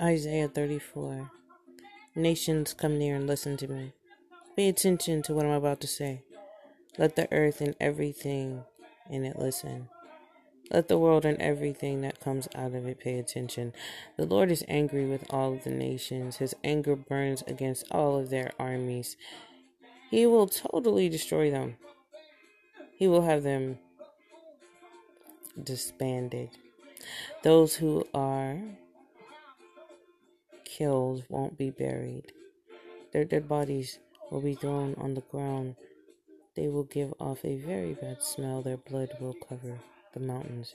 Isaiah 34. Nations, come near and listen to me. Pay attention to what I'm about to say. Let the earth and everything in it listen. Let the world and everything that comes out of it pay attention. The Lord is angry with all of the nations. His anger burns against all of their armies. He will totally destroy them. He will have them disbanded. Those who are killed won't be buried. Their dead bodies will be thrown on the ground. They will give off a very bad smell. Their blood will cover the mountains.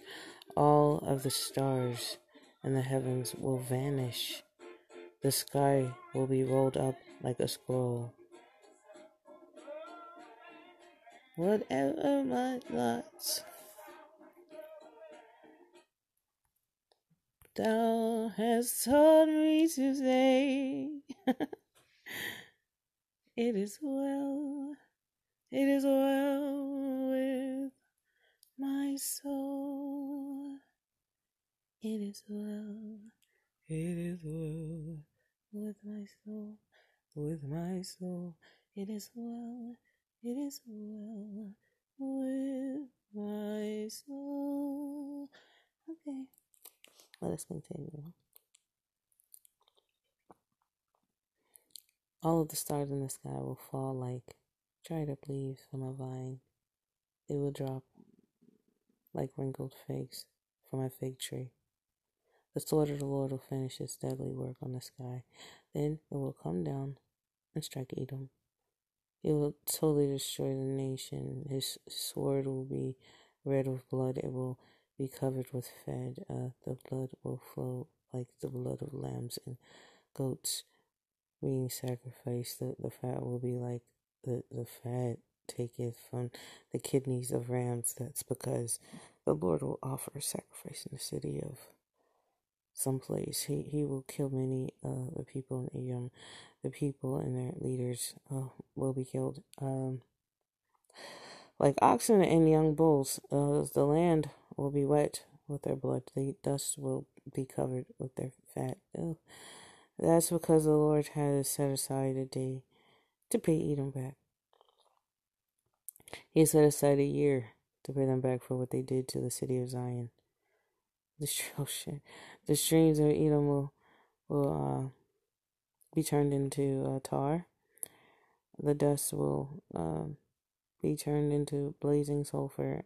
All of the stars in the heavens will vanish. The sky will be rolled up like a scroll. Whatever my thoughts. Thou hast taught me to say, It is well, it is well with my soul. It is well, it is well with my soul, with my soul. It is well, it is well with my soul. Okay, let us continue. All of the stars in the sky will fall like dried up leaves from a vine. They will drop like wrinkled figs from a fig tree. The sword of the Lord will finish its deadly work on the sky. Then it will come down and strike Edom. It will totally destroy the nation. His sword will be red with blood. It will be covered with fat. Uh, the blood will flow like the blood of lambs and goats being sacrificed. The, the fat will be like the, the fat taketh from the kidneys of rams. That's because the Lord will offer a sacrifice in the city of some place. He he will kill many uh the people in Edom. The people and their leaders uh, will be killed. Um, like oxen and young bulls, uh, the land will be wet with their blood. The dust will be covered with their fat. Ugh. That's because the Lord has set aside a day to pay Edom back. He set aside a year to pay them back for what they did to the city of Zion. Shit. The streams of Edom will will uh, be turned into uh, tar. The dust will uh, be turned into blazing sulfur.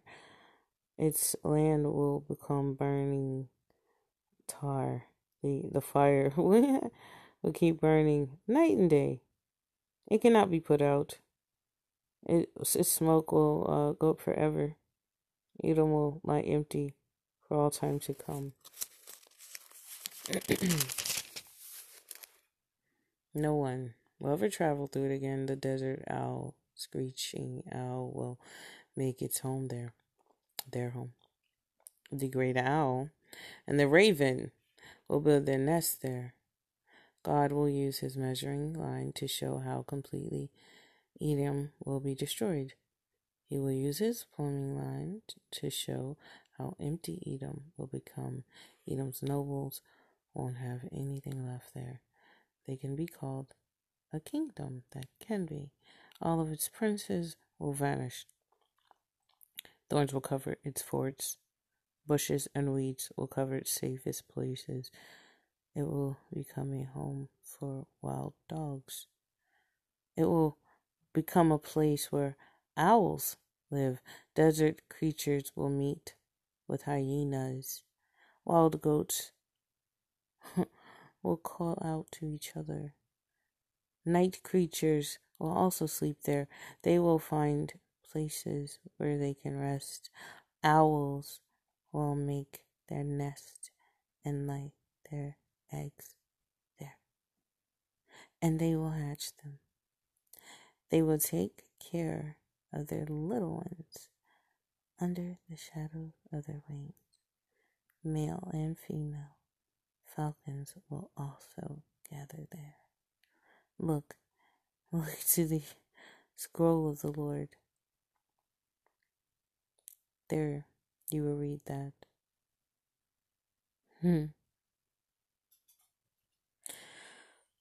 Its land will become burning tar. The the fire will keep burning night and day. It cannot be put out. It, its smoke will uh, go up forever. Edom will lie empty for all time to come. no one will ever travel through it again. The desert owl, screeching owl, will make its home there, their home. The great owl and the raven will build their nest there. God will use his measuring line to show how completely Edom will be destroyed. He will use his plumbing line to show how empty Edom will become. Edom's nobles won't have anything left there. They can be called a kingdom that can be. All of its princes will vanish. Thorns will cover its forts. Bushes and weeds will cover its safest places. It will become a home for wild dogs. It will become a place where owls live. Desert creatures will meet with hyenas. Wild goats will call out to each other. Night creatures will also sleep there. They will find places where they can rest. Owls will make their nest and lay their eggs there. And they will hatch them. They will take care of their little ones under the shadow of their wings. Male and female falcons will also gather there. Look, look to the scroll of the Lord. There you will read that. Hmm.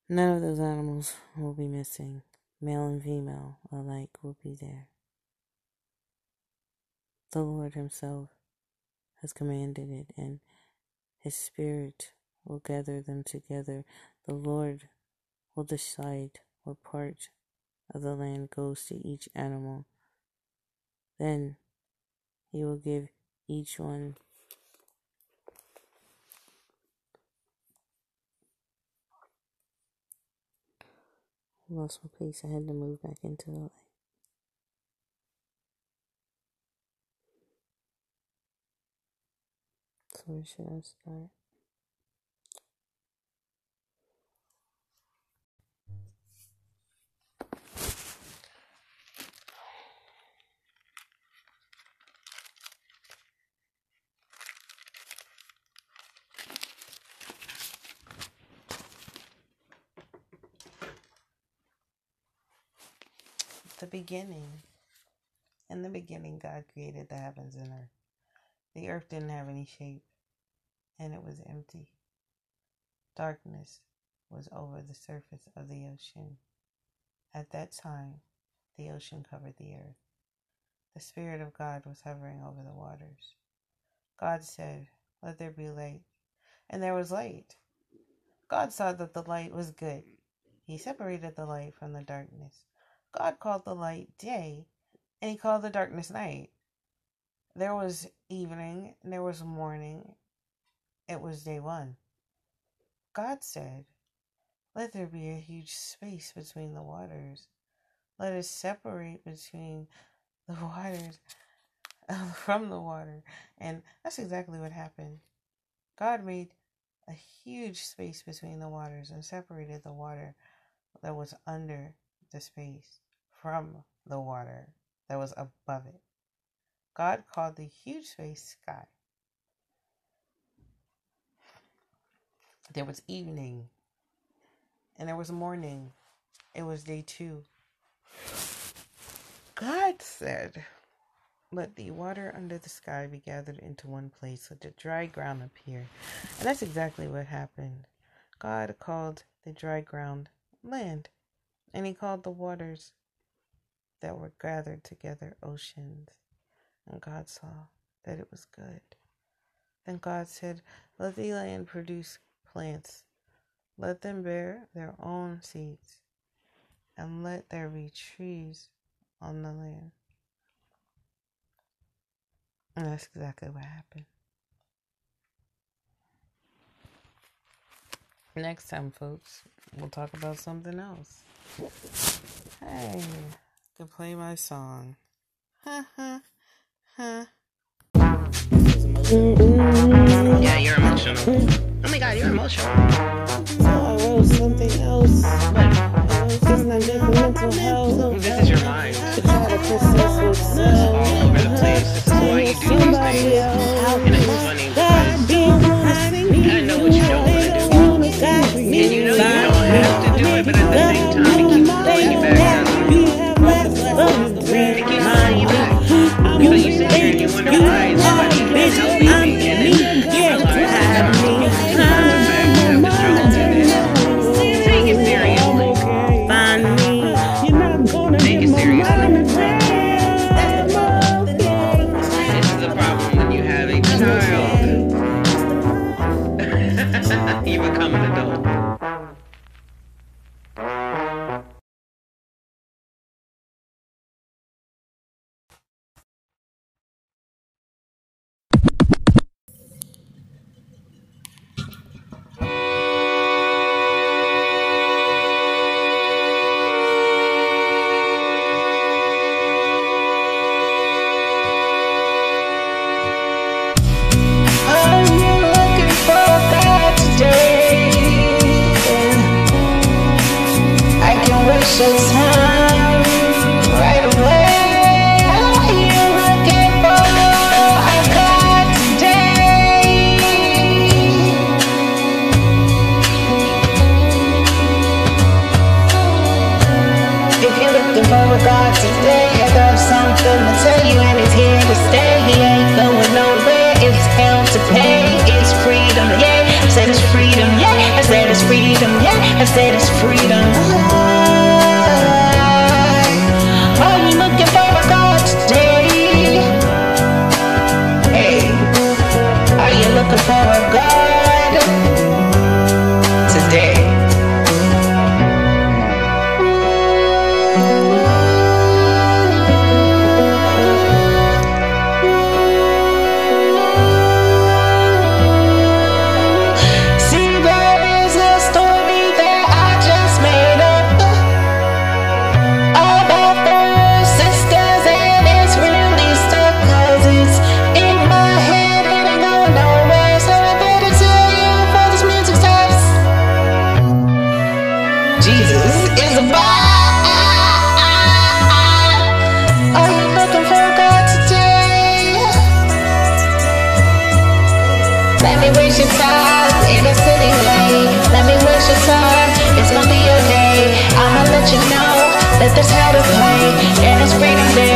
None of those animals will be missing. Male and female alike will be there. The Lord Himself has commanded it, and His Spirit will gather them together. The Lord will decide what part of the land goes to each animal. Then He will give each one lost my place. I had to move back into the light. So where should I start? The beginning. In the beginning, God created the heavens and earth. The earth didn't have any shape, and it was empty. Darkness was over the surface of the ocean. At that time, the ocean covered the earth. The Spirit of God was hovering over the waters. God said, Let there be light. And there was light. God saw that the light was good. He separated the light from the darkness. God called the light day, and he called the darkness night. There was evening, and there was morning. It was day one. God said, Let there be a huge space between the waters. Let us separate between the waters from the water. And that's exactly what happened. God made a huge space between the waters and separated the water that was under the space from the water that was above it. God called the huge space sky. There was evening and there was morning. It was day two. God said, Let the water under the sky be gathered into one place, let the dry ground appear. And that's exactly what happened. God called the dry ground land, and he called the waters that were gathered together oceans. And God saw that it was good. Then God said, Let the land produce plants, let them bear their own seeds, and let there be trees on the land. And that's exactly what happened. Next time, folks, we'll talk about something else. Hey, can play my song. Ha ha ha. Yeah, you're emotional. Oh my god, you're emotional. No, I wrote something else. What? I wrote something different mental health. This is your mind. To try to process what's. All over the place. This is why you do these Somebody things. for God today. I got something to tell you, and it's here to stay. He ain't going nowhere. It's hell to pay. It's freedom, yeah. I said it's freedom, yeah. I said it's freedom, yeah. I said it's freedom. but you know that there's hell to play, and it's raining day.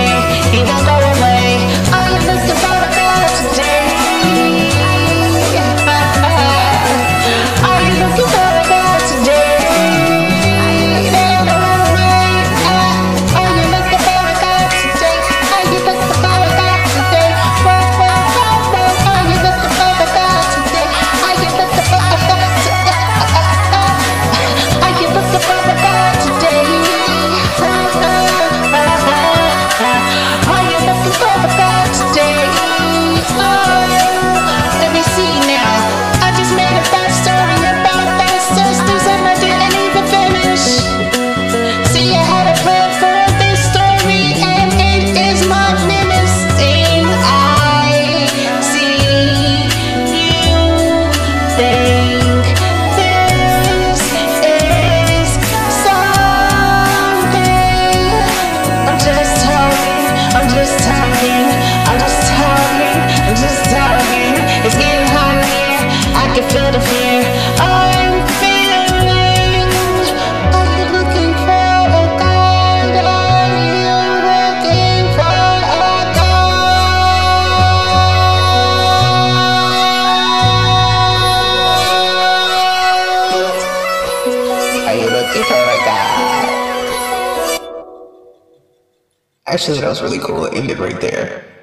actually, that was really cool. It ended right there.